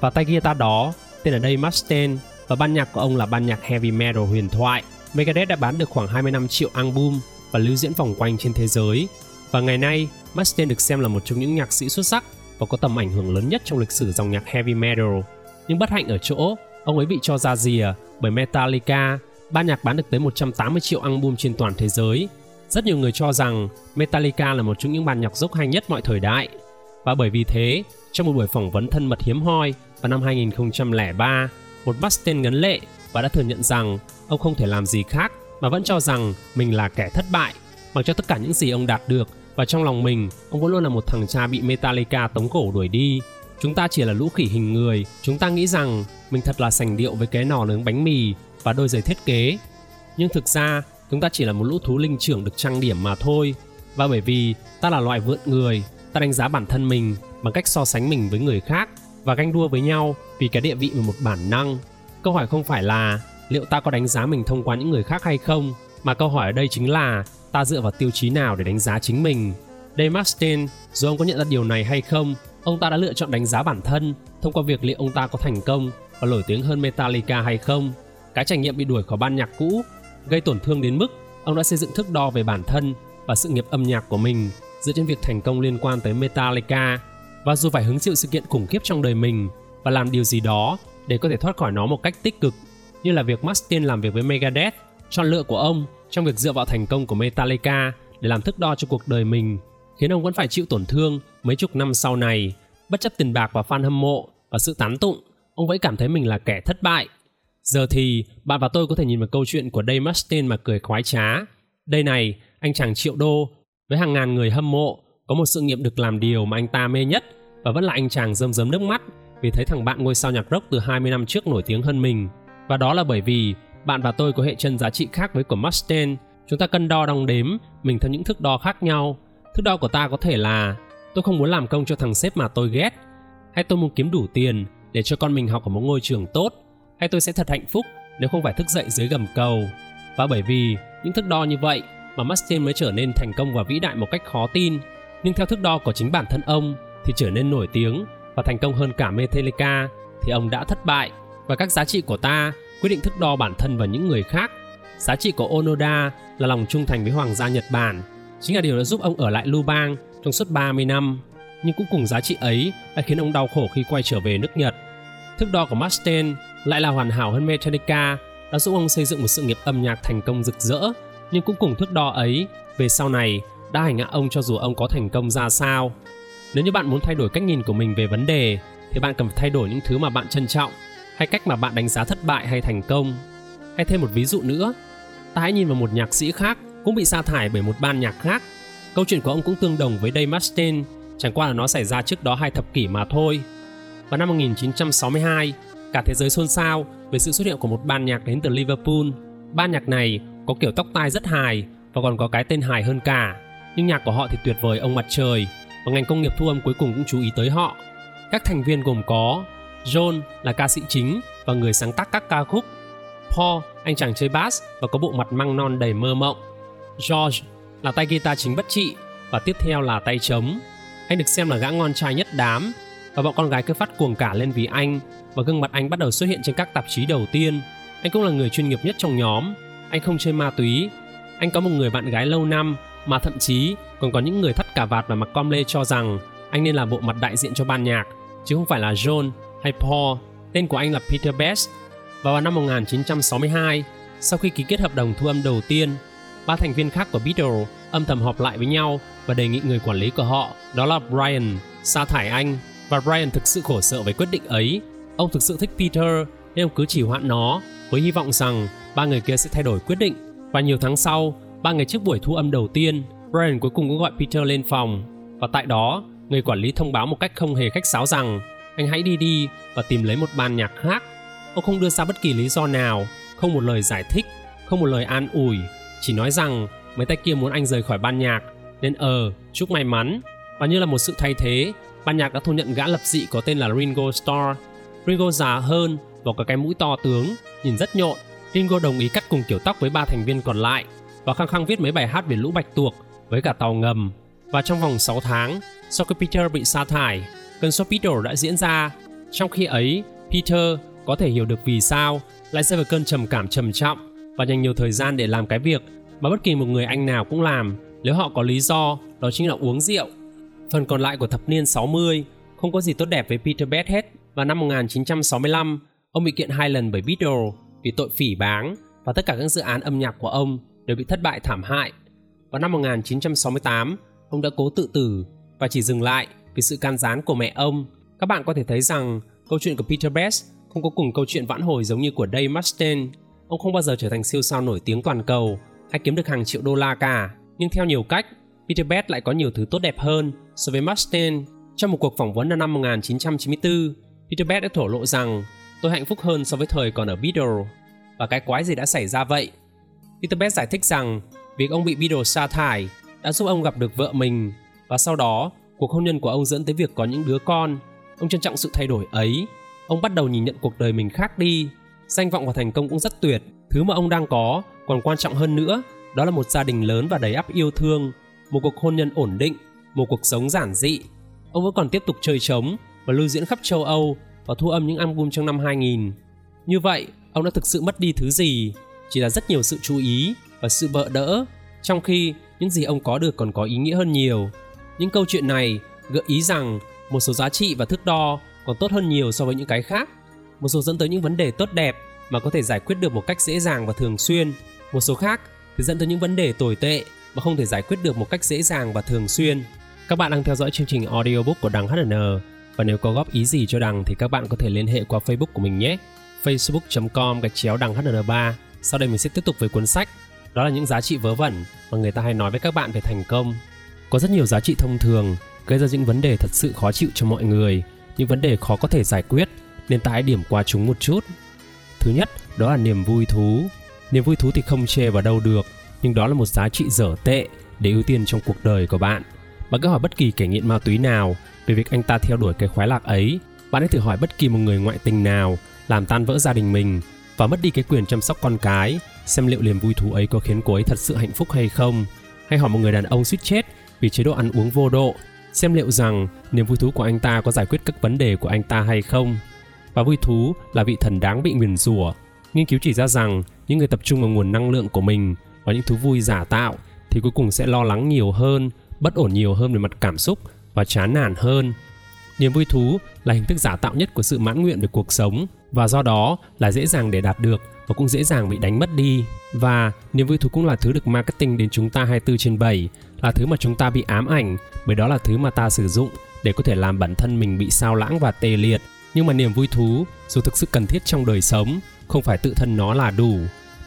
Speaker 1: Và tay guitar đó tên là đây Mustaine và ban nhạc của ông là ban nhạc heavy metal huyền thoại. Megadeth đã bán được khoảng 25 triệu album và lưu diễn vòng quanh trên thế giới. Và ngày nay, Mustaine được xem là một trong những nhạc sĩ xuất sắc và có tầm ảnh hưởng lớn nhất trong lịch sử dòng nhạc heavy metal. Nhưng bất hạnh ở chỗ, ông ấy bị cho ra rìa à? bởi Metallica, ban nhạc bán được tới 180 triệu album trên toàn thế giới. Rất nhiều người cho rằng Metallica là một trong những ban nhạc dốc hay nhất mọi thời đại. Và bởi vì thế, trong một buổi phỏng vấn thân mật hiếm hoi vào năm 2003, một Mustaine ngấn lệ và đã thừa nhận rằng ông không thể làm gì khác mà vẫn cho rằng mình là kẻ thất bại mặc cho tất cả những gì ông đạt được và trong lòng mình ông vẫn luôn là một thằng cha bị Metallica tống cổ đuổi đi chúng ta chỉ là lũ khỉ hình người. Chúng ta nghĩ rằng mình thật là sành điệu với cái nỏ nướng bánh mì và đôi giày thiết kế. Nhưng thực ra chúng ta chỉ là một lũ thú linh trưởng được trang điểm mà thôi. Và bởi vì ta là loại vượn người ta đánh giá bản thân mình bằng cách so sánh mình với người khác và ganh đua với nhau vì cái địa vị và một bản năng. Câu hỏi không phải là liệu ta có đánh giá mình thông qua những người khác hay không mà câu hỏi ở đây chính là ta dựa vào tiêu chí nào để đánh giá chính mình? Dave Mustaine, dù ông có nhận ra điều này hay không, ông ta đã lựa chọn đánh giá bản thân thông qua việc liệu ông ta có thành công và nổi tiếng hơn Metallica hay không. Cái trải nghiệm bị đuổi khỏi ban nhạc cũ gây tổn thương đến mức ông đã xây dựng thước đo về bản thân và sự nghiệp âm nhạc của mình dựa trên việc thành công liên quan tới Metallica. Và dù phải hứng chịu sự kiện khủng khiếp trong đời mình và làm điều gì đó để có thể thoát khỏi nó một cách tích cực, như là việc Mustaine làm việc với Megadeth, chọn lựa của ông trong việc dựa vào thành công của Metallica để làm thước đo cho cuộc đời mình, khiến ông vẫn phải chịu tổn thương mấy chục năm sau này. Bất chấp tiền bạc và fan hâm mộ và sự tán tụng, ông vẫn cảm thấy mình là kẻ thất bại. Giờ thì bạn và tôi có thể nhìn vào câu chuyện của Dave Mustaine mà cười khoái trá. Đây này, anh chàng triệu đô với hàng ngàn người hâm mộ có một sự nghiệp được làm điều mà anh ta mê nhất và vẫn là anh chàng rơm rớm nước mắt vì thấy thằng bạn ngôi sao nhạc rock từ 20 năm trước nổi tiếng hơn mình. Và đó là bởi vì bạn và tôi có hệ chân giá trị khác với của Mustaine. Chúng ta cân đo đong đếm mình theo những thước đo khác nhau. Thước đo của ta có thể là tôi không muốn làm công cho thằng sếp mà tôi ghét, hay tôi muốn kiếm đủ tiền để cho con mình học ở một ngôi trường tốt, hay tôi sẽ thật hạnh phúc nếu không phải thức dậy dưới gầm cầu. Và bởi vì những thước đo như vậy mà Mustaine mới trở nên thành công và vĩ đại một cách khó tin. Nhưng theo thước đo của chính bản thân ông thì trở nên nổi tiếng và thành công hơn cả Metallica thì ông đã thất bại và các giá trị của ta quyết định thước đo bản thân và những người khác. Giá trị của Onoda là lòng trung thành với Hoàng gia Nhật Bản, chính là điều đã giúp ông ở lại Lubang trong suốt 30 năm. Nhưng cũng cùng giá trị ấy đã khiến ông đau khổ khi quay trở về nước Nhật. Thước đo của Mustaine lại là hoàn hảo hơn Metallica, đã giúp ông xây dựng một sự nghiệp âm nhạc thành công rực rỡ. Nhưng cũng cùng thước đo ấy, về sau này đã hành hạ ông cho dù ông có thành công ra sao. Nếu như bạn muốn thay đổi cách nhìn của mình về vấn đề thì bạn cần phải thay đổi những thứ mà bạn trân trọng hay cách mà bạn đánh giá thất bại hay thành công. Hay thêm một ví dụ nữa, ta hãy nhìn vào một nhạc sĩ khác cũng bị sa thải bởi một ban nhạc khác. Câu chuyện của ông cũng tương đồng với Dave Mustaine, chẳng qua là nó xảy ra trước đó hai thập kỷ mà thôi. Vào năm 1962, cả thế giới xôn xao về sự xuất hiện của một ban nhạc đến từ Liverpool. Ban nhạc này có kiểu tóc tai rất hài và còn có cái tên hài hơn cả. Nhưng nhạc của họ thì tuyệt vời ông mặt trời và ngành công nghiệp thu âm cuối cùng cũng chú ý tới họ. Các thành viên gồm có John là ca sĩ chính và người sáng tác các ca khúc. Paul, anh chàng chơi bass và có bộ mặt măng non đầy mơ mộng. George là tay guitar chính bất trị và tiếp theo là tay trống. Anh được xem là gã ngon trai nhất đám và bọn con gái cứ phát cuồng cả lên vì anh và gương mặt anh bắt đầu xuất hiện trên các tạp chí đầu tiên. Anh cũng là người chuyên nghiệp nhất trong nhóm. Anh không chơi ma túy. Anh có một người bạn gái lâu năm mà thậm chí còn có những người thắt cả vạt và mặc com lê cho rằng anh nên là bộ mặt đại diện cho ban nhạc chứ không phải là John hay Paul. Tên của anh là Peter Best. Và vào năm 1962, sau khi ký kết hợp đồng thu âm đầu tiên, ba thành viên khác của Beatles âm thầm họp lại với nhau và đề nghị người quản lý của họ, đó là Brian, sa thải anh. Và Brian thực sự khổ sở với quyết định ấy. Ông thực sự thích Peter nên ông cứ chỉ hoãn nó với hy vọng rằng ba người kia sẽ thay đổi quyết định. Và nhiều tháng sau, ba ngày trước buổi thu âm đầu tiên, Brian cuối cùng cũng gọi Peter lên phòng. Và tại đó, người quản lý thông báo một cách không hề khách sáo rằng anh hãy đi đi và tìm lấy một ban nhạc khác. Ông không đưa ra bất kỳ lý do nào, không một lời giải thích, không một lời an ủi, chỉ nói rằng mấy tay kia muốn anh rời khỏi ban nhạc, nên ờ, chúc may mắn. Và như là một sự thay thế, ban nhạc đã thu nhận gã lập dị có tên là Ringo Starr. Ringo già hơn và có cái mũi to tướng, nhìn rất nhộn. Ringo đồng ý cắt cùng kiểu tóc với ba thành viên còn lại và khăng khăng viết mấy bài hát về lũ bạch tuộc với cả tàu ngầm. Và trong vòng 6 tháng, sau khi Peter bị sa thải, cơn sốt Beatles đã diễn ra. Trong khi ấy, Peter có thể hiểu được vì sao lại rơi vào cơn trầm cảm trầm trọng và dành nhiều thời gian để làm cái việc mà bất kỳ một người anh nào cũng làm nếu họ có lý do, đó chính là uống rượu. Phần còn lại của thập niên 60 không có gì tốt đẹp với Peter Best hết. Và năm 1965, ông bị kiện hai lần bởi Beatles vì tội phỉ báng và tất cả các dự án âm nhạc của ông đều bị thất bại thảm hại. Vào năm 1968, ông đã cố tự tử và chỉ dừng lại vì sự can gián của mẹ ông. Các bạn có thể thấy rằng câu chuyện của Peter Best không có cùng câu chuyện vãn hồi giống như của Dave Mustaine. Ông không bao giờ trở thành siêu sao nổi tiếng toàn cầu hay kiếm được hàng triệu đô la cả. Nhưng theo nhiều cách, Peter Best lại có nhiều thứ tốt đẹp hơn so với Mustaine. Trong một cuộc phỏng vấn năm 1994, Peter Best đã thổ lộ rằng tôi hạnh phúc hơn so với thời còn ở Beatles. Và cái quái gì đã xảy ra vậy? Peter Best giải thích rằng việc ông bị Beatles sa thải đã giúp ông gặp được vợ mình và sau đó cuộc hôn nhân của ông dẫn tới việc có những đứa con. Ông trân trọng sự thay đổi ấy. Ông bắt đầu nhìn nhận cuộc đời mình khác đi. Danh vọng và thành công cũng rất tuyệt. Thứ mà ông đang có còn quan trọng hơn nữa đó là một gia đình lớn và đầy ắp yêu thương, một cuộc hôn nhân ổn định, một cuộc sống giản dị. Ông vẫn còn tiếp tục chơi trống và lưu diễn khắp châu Âu và thu âm những album trong năm 2000. Như vậy, ông đã thực sự mất đi thứ gì? Chỉ là rất nhiều sự chú ý và sự bợ đỡ, trong khi những gì ông có được còn có ý nghĩa hơn nhiều. Những câu chuyện này gợi ý rằng một số giá trị và thước đo còn tốt hơn nhiều so với những cái khác. Một số dẫn tới những vấn đề tốt đẹp mà có thể giải quyết được một cách dễ dàng và thường xuyên. Một số khác thì dẫn tới những vấn đề tồi tệ mà không thể giải quyết được một cách dễ dàng và thường xuyên. Các bạn đang theo dõi chương trình audiobook của Đằng HN và nếu có góp ý gì cho Đằng thì các bạn có thể liên hệ qua Facebook của mình nhé. facebook.com gạch chéo đằng HN3 Sau đây mình sẽ tiếp tục với cuốn sách. Đó là những giá trị vớ vẩn mà người ta hay nói với các bạn về thành công. Có rất nhiều giá trị thông thường, gây ra những vấn đề thật sự khó chịu cho mọi người, những vấn đề khó có thể giải quyết, nên ta hãy điểm qua chúng một chút. Thứ nhất, đó là niềm vui thú niềm vui thú thì không chê vào đâu được, nhưng đó là một giá trị dở tệ để ưu tiên trong cuộc đời của bạn. Bạn cứ hỏi bất kỳ kẻ nghiện ma túy nào về việc anh ta theo đuổi cái khoái lạc ấy. Bạn hãy thử hỏi bất kỳ một người ngoại tình nào, làm tan vỡ gia đình mình và mất đi cái quyền chăm sóc con cái, xem liệu niềm vui thú ấy có khiến cô ấy thật sự hạnh phúc hay không. Hay hỏi một người đàn ông suýt chết vì chế độ ăn uống vô độ, xem liệu rằng niềm vui thú của anh ta có giải quyết các vấn đề của anh ta hay không. Và vui thú là vị thần đáng bị nguyền rủa. Nghiên cứu chỉ ra rằng những người tập trung vào nguồn năng lượng của mình và những thú vui giả tạo thì cuối cùng sẽ lo lắng nhiều hơn bất ổn nhiều hơn về mặt cảm xúc và chán nản hơn niềm vui thú là hình thức giả tạo nhất của sự mãn nguyện về cuộc sống và do đó là dễ dàng để đạt được và cũng dễ dàng bị đánh mất đi. Và niềm vui thú cũng là thứ được marketing đến chúng ta 24 trên 7, là thứ mà chúng ta bị ám ảnh bởi đó là thứ mà ta sử dụng để có thể làm bản thân mình bị sao lãng và tê liệt. Nhưng mà niềm vui thú, dù thực sự cần thiết trong đời sống, không phải tự thân nó là đủ.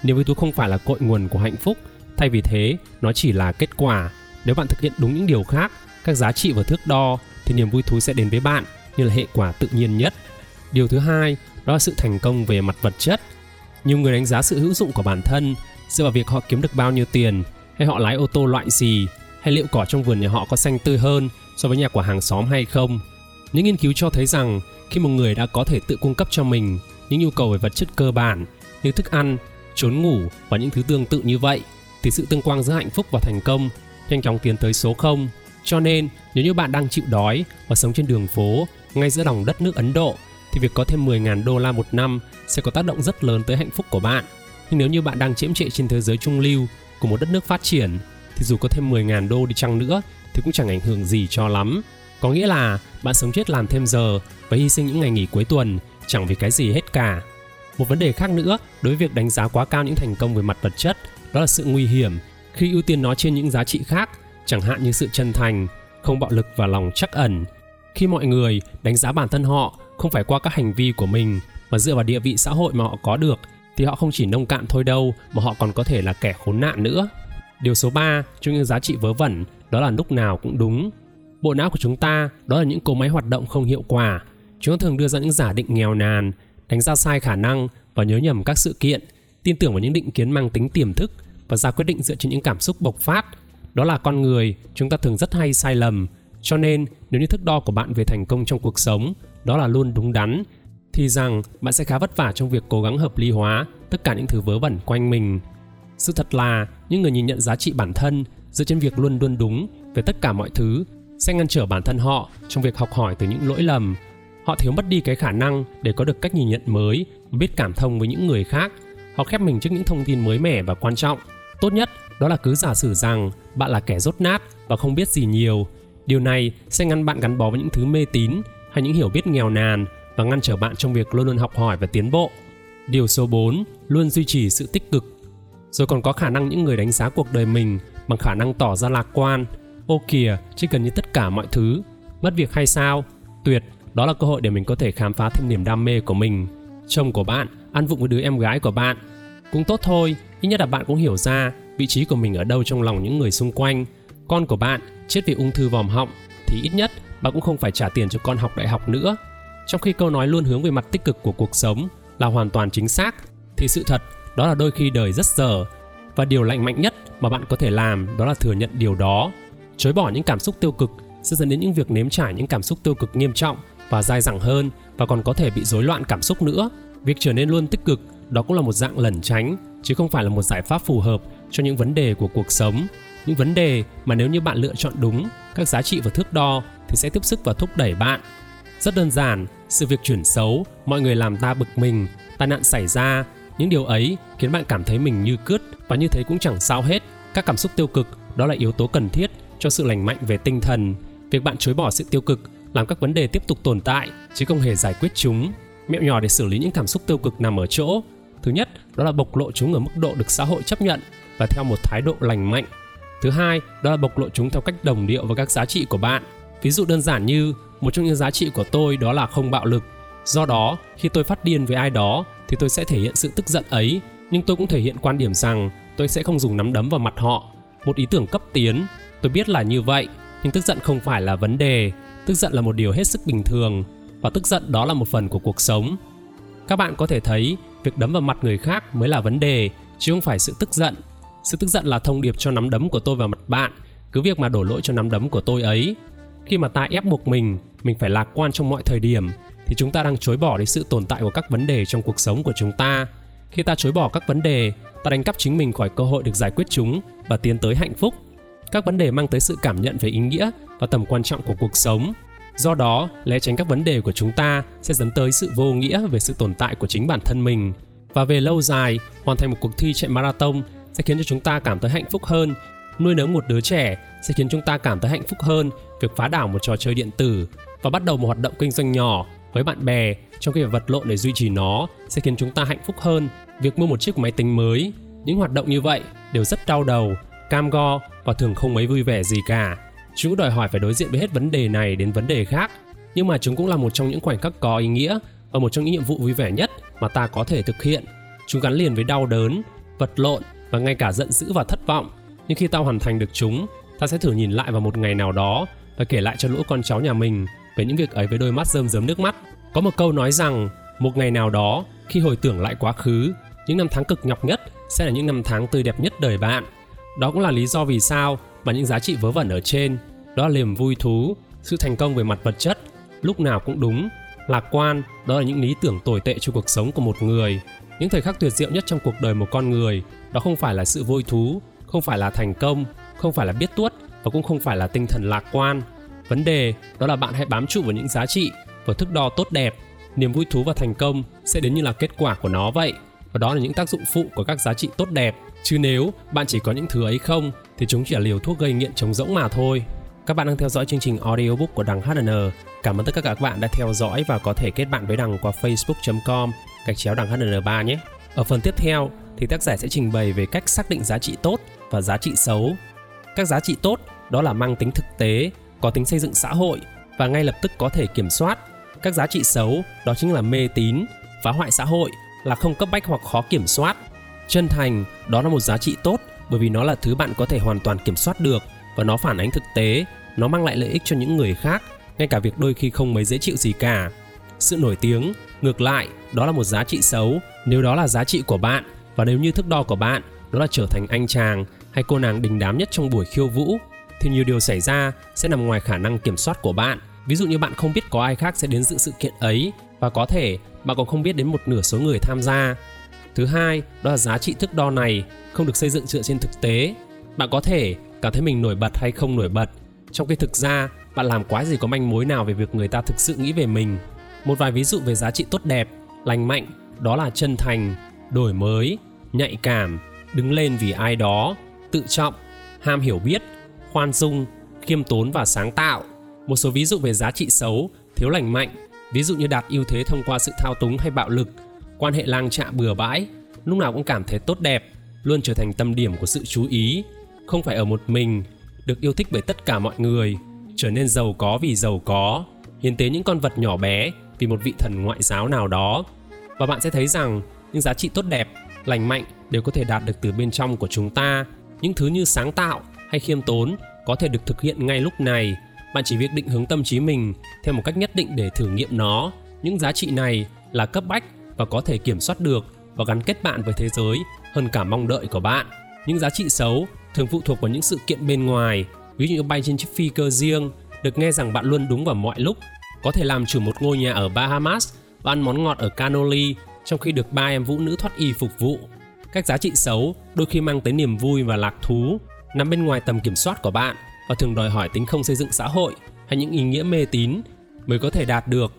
Speaker 1: Niềm vui thú không phải là cội nguồn của hạnh phúc, Thay vì thế, nó chỉ là kết quả. Nếu bạn thực hiện đúng những điều khác, các giá trị và thước đo thì niềm vui thú sẽ đến với bạn như là hệ quả tự nhiên nhất. Điều thứ hai, đó là sự thành công về mặt vật chất. Nhiều người đánh giá sự hữu dụng của bản thân dựa vào việc họ kiếm được bao nhiêu tiền, hay họ lái ô tô loại gì, hay liệu cỏ trong vườn nhà họ có xanh tươi hơn so với nhà của hàng xóm hay không. Những nghiên cứu cho thấy rằng khi một người đã có thể tự cung cấp cho mình những nhu cầu về vật chất cơ bản như thức ăn, trốn ngủ và những thứ tương tự như vậy thì sự tương quan giữa hạnh phúc và thành công nhanh chóng tiến tới số 0. Cho nên, nếu như bạn đang chịu đói và sống trên đường phố ngay giữa lòng đất nước Ấn Độ thì việc có thêm 10.000 đô la một năm sẽ có tác động rất lớn tới hạnh phúc của bạn. Nhưng nếu như bạn đang chiếm trệ trên thế giới trung lưu của một đất nước phát triển thì dù có thêm 10.000 đô đi chăng nữa thì cũng chẳng ảnh hưởng gì cho lắm. Có nghĩa là bạn sống chết làm thêm giờ và hy sinh những ngày nghỉ cuối tuần chẳng vì cái gì hết cả. Một vấn đề khác nữa đối với việc đánh giá quá cao những thành công về mặt vật chất đó là sự nguy hiểm khi ưu tiên nó trên những giá trị khác, chẳng hạn như sự chân thành, không bạo lực và lòng trắc ẩn. Khi mọi người đánh giá bản thân họ không phải qua các hành vi của mình mà dựa vào địa vị xã hội mà họ có được thì họ không chỉ nông cạn thôi đâu mà họ còn có thể là kẻ khốn nạn nữa. Điều số 3 trong những giá trị vớ vẩn đó là lúc nào cũng đúng. Bộ não của chúng ta đó là những cỗ máy hoạt động không hiệu quả. Chúng thường đưa ra những giả định nghèo nàn, đánh giá sai khả năng và nhớ nhầm các sự kiện, tin tưởng vào những định kiến mang tính tiềm thức và ra quyết định dựa trên những cảm xúc bộc phát. Đó là con người, chúng ta thường rất hay sai lầm. Cho nên, nếu như thước đo của bạn về thành công trong cuộc sống đó là luôn đúng đắn thì rằng bạn sẽ khá vất vả trong việc cố gắng hợp lý hóa tất cả những thứ vớ vẩn quanh mình. Sự thật là những người nhìn nhận giá trị bản thân dựa trên việc luôn luôn đúng về tất cả mọi thứ sẽ ngăn trở bản thân họ trong việc học hỏi từ những lỗi lầm. Họ thiếu mất đi cái khả năng để có được cách nhìn nhận mới biết cảm thông với những người khác. Họ khép mình trước những thông tin mới mẻ và quan trọng. Tốt nhất đó là cứ giả sử rằng bạn là kẻ rốt nát và không biết gì nhiều. Điều này sẽ ngăn bạn gắn bó với những thứ mê tín hay những hiểu biết nghèo nàn và ngăn trở bạn trong việc luôn luôn học hỏi và tiến bộ. Điều số 4, luôn duy trì sự tích cực. Rồi còn có khả năng những người đánh giá cuộc đời mình bằng khả năng tỏ ra lạc quan. Ô kìa, chỉ cần như tất cả mọi thứ. Mất việc hay sao? Tuyệt, đó là cơ hội để mình có thể khám phá thêm niềm đam mê của mình. Chồng của bạn, ăn vụng với đứa em gái của bạn. Cũng tốt thôi, ít nhất là bạn cũng hiểu ra vị trí của mình ở đâu trong lòng những người xung quanh. Con của bạn chết vì ung thư vòm họng thì ít nhất bạn cũng không phải trả tiền cho con học đại học nữa. Trong khi câu nói luôn hướng về mặt tích cực của cuộc sống là hoàn toàn chính xác, thì sự thật đó là đôi khi đời rất dở và điều lạnh mạnh nhất mà bạn có thể làm đó là thừa nhận điều đó. Chối bỏ những cảm xúc tiêu cực sẽ dẫn đến những việc nếm trải những cảm xúc tiêu cực nghiêm trọng và dai dẳng hơn và còn có thể bị rối loạn cảm xúc nữa. Việc trở nên luôn tích cực đó cũng là một dạng lẩn tránh chứ không phải là một giải pháp phù hợp cho những vấn đề của cuộc sống những vấn đề mà nếu như bạn lựa chọn đúng các giá trị và thước đo thì sẽ tiếp sức và thúc đẩy bạn. Rất đơn giản, sự việc chuyển xấu, mọi người làm ta bực mình, tai nạn xảy ra, những điều ấy khiến bạn cảm thấy mình như cướt và như thế cũng chẳng sao hết. Các cảm xúc tiêu cực đó là yếu tố cần thiết cho sự lành mạnh về tinh thần. Việc bạn chối bỏ sự tiêu cực làm các vấn đề tiếp tục tồn tại chứ không hề giải quyết chúng. Mẹo nhỏ để xử lý những cảm xúc tiêu cực nằm ở chỗ. Thứ nhất, đó là bộc lộ chúng ở mức độ được xã hội chấp nhận và theo một thái độ lành mạnh Thứ hai, đó là bộc lộ chúng theo cách đồng điệu với các giá trị của bạn. Ví dụ đơn giản như một trong những giá trị của tôi đó là không bạo lực. Do đó, khi tôi phát điên với ai đó thì tôi sẽ thể hiện sự tức giận ấy, nhưng tôi cũng thể hiện quan điểm rằng tôi sẽ không dùng nắm đấm vào mặt họ. Một ý tưởng cấp tiến, tôi biết là như vậy, nhưng tức giận không phải là vấn đề. Tức giận là một điều hết sức bình thường và tức giận đó là một phần của cuộc sống. Các bạn có thể thấy việc đấm vào mặt người khác mới là vấn đề chứ không phải sự tức giận sự tức giận là thông điệp cho nắm đấm của tôi vào mặt bạn, cứ việc mà đổ lỗi cho nắm đấm của tôi ấy. Khi mà ta ép buộc mình, mình phải lạc quan trong mọi thời điểm, thì chúng ta đang chối bỏ đi sự tồn tại của các vấn đề trong cuộc sống của chúng ta. Khi ta chối bỏ các vấn đề, ta đánh cắp chính mình khỏi cơ hội được giải quyết chúng và tiến tới hạnh phúc. Các vấn đề mang tới sự cảm nhận về ý nghĩa và tầm quan trọng của cuộc sống. Do đó, né tránh các vấn đề của chúng ta sẽ dẫn tới sự vô nghĩa về sự tồn tại của chính bản thân mình. Và về lâu dài, hoàn thành một cuộc thi chạy marathon sẽ khiến cho chúng ta cảm thấy hạnh phúc hơn nuôi nấng một đứa trẻ sẽ khiến chúng ta cảm thấy hạnh phúc hơn việc phá đảo một trò chơi điện tử và bắt đầu một hoạt động kinh doanh nhỏ với bạn bè trong khi vật lộn để duy trì nó sẽ khiến chúng ta hạnh phúc hơn việc mua một chiếc máy tính mới những hoạt động như vậy đều rất đau đầu cam go và thường không mấy vui vẻ gì cả chúng đòi hỏi phải đối diện với hết vấn đề này đến vấn đề khác nhưng mà chúng cũng là một trong những khoảnh khắc có ý nghĩa và một trong những nhiệm vụ vui vẻ nhất mà ta có thể thực hiện chúng gắn liền với đau đớn vật lộn và ngay cả giận dữ và thất vọng. Nhưng khi tao hoàn thành được chúng, ta sẽ thử nhìn lại vào một ngày nào đó và kể lại cho lũ con cháu nhà mình về những việc ấy với đôi mắt rơm rớm nước mắt. Có một câu nói rằng, một ngày nào đó, khi hồi tưởng lại quá khứ, những năm tháng cực nhọc nhất sẽ là những năm tháng tươi đẹp nhất đời bạn. Đó cũng là lý do vì sao mà những giá trị vớ vẩn ở trên, đó là niềm vui thú, sự thành công về mặt vật chất, lúc nào cũng đúng, lạc quan, đó là những lý tưởng tồi tệ cho cuộc sống của một người. Những thời khắc tuyệt diệu nhất trong cuộc đời một con người, đó không phải là sự vui thú, không phải là thành công, không phải là biết tuốt và cũng không phải là tinh thần lạc quan. Vấn đề đó là bạn hãy bám trụ vào những giá trị và thước đo tốt đẹp. Niềm vui thú và thành công sẽ đến như là kết quả của nó vậy. Và đó là những tác dụng phụ của các giá trị tốt đẹp. Chứ nếu bạn chỉ có những thứ ấy không thì chúng chỉ là liều thuốc gây nghiện trống rỗng mà thôi. Các bạn đang theo dõi chương trình audiobook của Đằng HN. Cảm ơn tất cả các bạn đã theo dõi và có thể kết bạn với Đằng qua facebook.com gạch chéo Đằng HN3 nhé. Ở phần tiếp theo thì tác giả sẽ trình bày về cách xác định giá trị tốt và giá trị xấu. Các giá trị tốt đó là mang tính thực tế, có tính xây dựng xã hội và ngay lập tức có thể kiểm soát. Các giá trị xấu đó chính là mê tín, phá hoại xã hội, là không cấp bách hoặc khó kiểm soát. Chân thành đó là một giá trị tốt bởi vì nó là thứ bạn có thể hoàn toàn kiểm soát được và nó phản ánh thực tế, nó mang lại lợi ích cho những người khác, ngay cả việc đôi khi không mấy dễ chịu gì cả. Sự nổi tiếng, ngược lại, đó là một giá trị xấu nếu đó là giá trị của bạn và nếu như thước đo của bạn đó là trở thành anh chàng hay cô nàng đình đám nhất trong buổi khiêu vũ thì nhiều điều xảy ra sẽ nằm ngoài khả năng kiểm soát của bạn. Ví dụ như bạn không biết có ai khác sẽ đến dự sự kiện ấy và có thể bạn còn không biết đến một nửa số người tham gia. Thứ hai, đó là giá trị thước đo này không được xây dựng dựa trên thực tế. Bạn có thể cảm thấy mình nổi bật hay không nổi bật, trong khi thực ra bạn làm quá gì có manh mối nào về việc người ta thực sự nghĩ về mình. Một vài ví dụ về giá trị tốt đẹp, lành mạnh, đó là chân thành, đổi mới, nhạy cảm, đứng lên vì ai đó, tự trọng, ham hiểu biết, khoan dung, khiêm tốn và sáng tạo. Một số ví dụ về giá trị xấu, thiếu lành mạnh, ví dụ như đạt ưu thế thông qua sự thao túng hay bạo lực, quan hệ lang trạ bừa bãi, lúc nào cũng cảm thấy tốt đẹp, luôn trở thành tâm điểm của sự chú ý, không phải ở một mình, được yêu thích bởi tất cả mọi người, trở nên giàu có vì giàu có, hiến tế những con vật nhỏ bé vì một vị thần ngoại giáo nào đó. Và bạn sẽ thấy rằng những giá trị tốt đẹp, lành mạnh đều có thể đạt được từ bên trong của chúng ta. Những thứ như sáng tạo hay khiêm tốn có thể được thực hiện ngay lúc này. Bạn chỉ việc định hướng tâm trí mình theo một cách nhất định để thử nghiệm nó. Những giá trị này là cấp bách và có thể kiểm soát được và gắn kết bạn với thế giới hơn cả mong đợi của bạn. Những giá trị xấu thường phụ thuộc vào những sự kiện bên ngoài, ví dụ như bay trên chiếc phi cơ riêng, được nghe rằng bạn luôn đúng vào mọi lúc, có thể làm chủ một ngôi nhà ở Bahamas và ăn món ngọt ở Canoli trong khi được ba em vũ nữ thoát y phục vụ. Các giá trị xấu đôi khi mang tới niềm vui và lạc thú, nằm bên ngoài tầm kiểm soát của bạn và thường đòi hỏi tính không xây dựng xã hội hay những ý nghĩa mê tín mới có thể đạt được.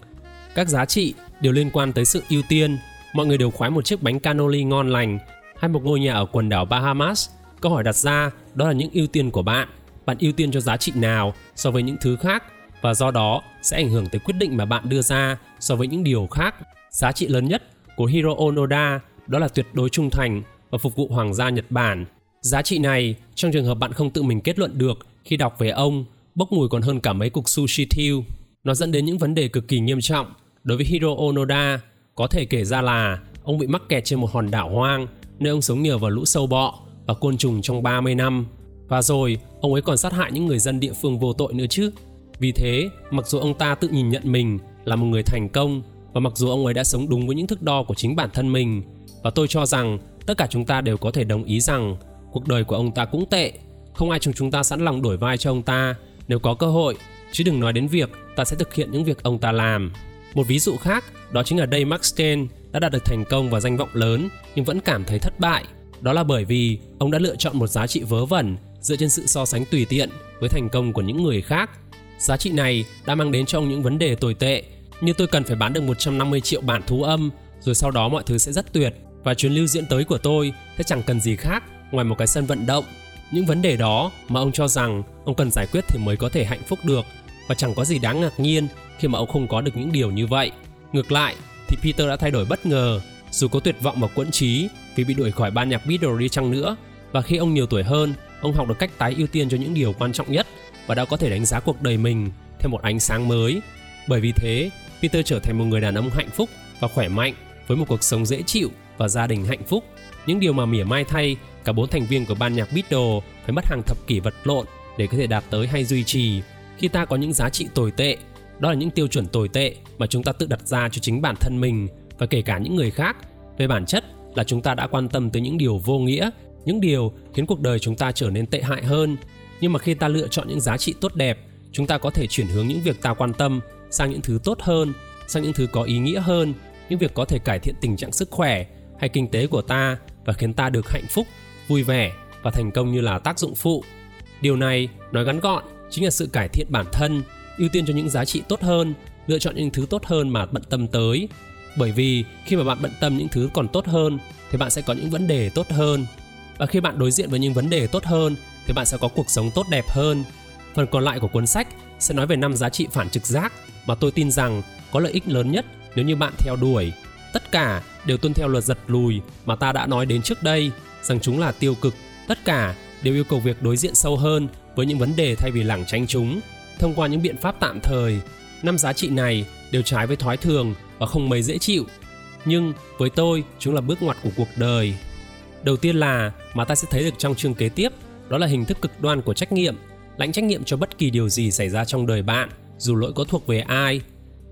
Speaker 1: Các giá trị đều liên quan tới sự ưu tiên. Mọi người đều khoái một chiếc bánh cannoli ngon lành hay một ngôi nhà ở quần đảo Bahamas. Câu hỏi đặt ra đó là những ưu tiên của bạn. Bạn ưu tiên cho giá trị nào so với những thứ khác và do đó sẽ ảnh hưởng tới quyết định mà bạn đưa ra so với những điều khác. Giá trị lớn nhất của Hiro Onoda đó là tuyệt đối trung thành và phục vụ hoàng gia Nhật Bản. Giá trị này, trong trường hợp bạn không tự mình kết luận được khi đọc về ông, bốc mùi còn hơn cả mấy cục sushi thiêu. Nó dẫn đến những vấn đề cực kỳ nghiêm trọng. Đối với Hiro Onoda, có thể kể ra là ông bị mắc kẹt trên một hòn đảo hoang, nơi ông sống nhờ vào lũ sâu bọ và côn trùng trong 30 năm. Và rồi, ông ấy còn sát hại những người dân địa phương vô tội nữa chứ. Vì thế, mặc dù ông ta tự nhìn nhận mình là một người thành công và mặc dù ông ấy đã sống đúng với những thước đo của chính bản thân mình và tôi cho rằng tất cả chúng ta đều có thể đồng ý rằng cuộc đời của ông ta cũng tệ không ai trong chúng ta sẵn lòng đổi vai cho ông ta nếu có cơ hội chứ đừng nói đến việc ta sẽ thực hiện những việc ông ta làm một ví dụ khác, đó chính là Dave Stein đã đạt được thành công và danh vọng lớn, nhưng vẫn cảm thấy thất bại. Đó là bởi vì ông đã lựa chọn một giá trị vớ vẩn dựa trên sự so sánh tùy tiện với thành công của những người khác. Giá trị này đã mang đến cho ông những vấn đề tồi tệ, như tôi cần phải bán được 150 triệu bản thú âm, rồi sau đó mọi thứ sẽ rất tuyệt, và chuyến lưu diễn tới của tôi sẽ chẳng cần gì khác ngoài một cái sân vận động. Những vấn đề đó mà ông cho rằng ông cần giải quyết thì mới có thể hạnh phúc được và chẳng có gì đáng ngạc nhiên khi mà ông không có được những điều như vậy. Ngược lại, thì Peter đã thay đổi bất ngờ, dù có tuyệt vọng và quẫn trí vì bị đuổi khỏi ban nhạc Beatles đi chăng nữa và khi ông nhiều tuổi hơn, ông học được cách tái ưu tiên cho những điều quan trọng nhất và đã có thể đánh giá cuộc đời mình theo một ánh sáng mới bởi vì thế, Peter trở thành một người đàn ông hạnh phúc và khỏe mạnh, với một cuộc sống dễ chịu và gia đình hạnh phúc. Những điều mà mỉa mai thay cả bốn thành viên của ban nhạc Beatles phải mất hàng thập kỷ vật lộn để có thể đạt tới hay duy trì. Khi ta có những giá trị tồi tệ, đó là những tiêu chuẩn tồi tệ mà chúng ta tự đặt ra cho chính bản thân mình và kể cả những người khác. Về bản chất là chúng ta đã quan tâm tới những điều vô nghĩa, những điều khiến cuộc đời chúng ta trở nên tệ hại hơn. Nhưng mà khi ta lựa chọn những giá trị tốt đẹp, chúng ta có thể chuyển hướng những việc ta quan tâm sang những thứ tốt hơn, sang những thứ có ý nghĩa hơn, những việc có thể cải thiện tình trạng sức khỏe hay kinh tế của ta và khiến ta được hạnh phúc, vui vẻ và thành công như là tác dụng phụ. Điều này nói ngắn gọn chính là sự cải thiện bản thân, ưu tiên cho những giá trị tốt hơn, lựa chọn những thứ tốt hơn mà bận tâm tới. Bởi vì khi mà bạn bận tâm những thứ còn tốt hơn thì bạn sẽ có những vấn đề tốt hơn. Và khi bạn đối diện với những vấn đề tốt hơn thì bạn sẽ có cuộc sống tốt đẹp hơn. Phần còn lại của cuốn sách sẽ nói về năm giá trị phản trực giác mà tôi tin rằng có lợi ích lớn nhất nếu như bạn theo đuổi. Tất cả đều tuân theo luật giật lùi mà ta đã nói đến trước đây, rằng chúng là tiêu cực. Tất cả đều yêu cầu việc đối diện sâu hơn với những vấn đề thay vì lảng tránh chúng thông qua những biện pháp tạm thời. Năm giá trị này đều trái với thói thường và không mấy dễ chịu. Nhưng với tôi, chúng là bước ngoặt của cuộc đời. Đầu tiên là mà ta sẽ thấy được trong chương kế tiếp, đó là hình thức cực đoan của trách nhiệm, lãnh trách nhiệm cho bất kỳ điều gì xảy ra trong đời bạn, dù lỗi có thuộc về ai.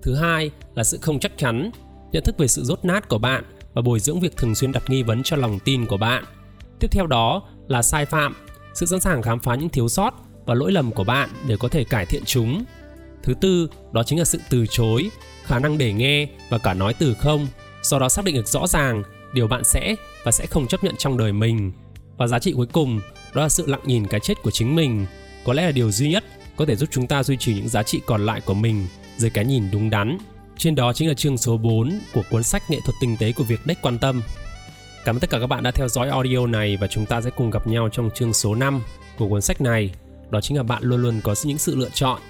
Speaker 1: Thứ hai là sự không chắc chắn, nhận thức về sự rốt nát của bạn và bồi dưỡng việc thường xuyên đặt nghi vấn cho lòng tin của bạn. Tiếp theo đó là sai phạm, sự sẵn sàng khám phá những thiếu sót và lỗi lầm của bạn để có thể cải thiện chúng. Thứ tư, đó chính là sự từ chối, khả năng để nghe và cả nói từ không, sau đó xác định được rõ ràng điều bạn sẽ và sẽ không chấp nhận trong đời mình. Và giá trị cuối cùng, đó là sự lặng nhìn cái chết của chính mình, có lẽ là điều duy nhất có thể giúp chúng ta duy trì những giá trị còn lại của mình dưới cái nhìn đúng đắn. Trên đó chính là chương số 4 của cuốn sách Nghệ thuật tinh tế của việc đếch quan tâm. Cảm ơn tất cả các bạn đã theo dõi audio này và chúng ta sẽ cùng gặp nhau trong chương số 5 của cuốn sách này. Đó chính là bạn luôn luôn có những sự lựa chọn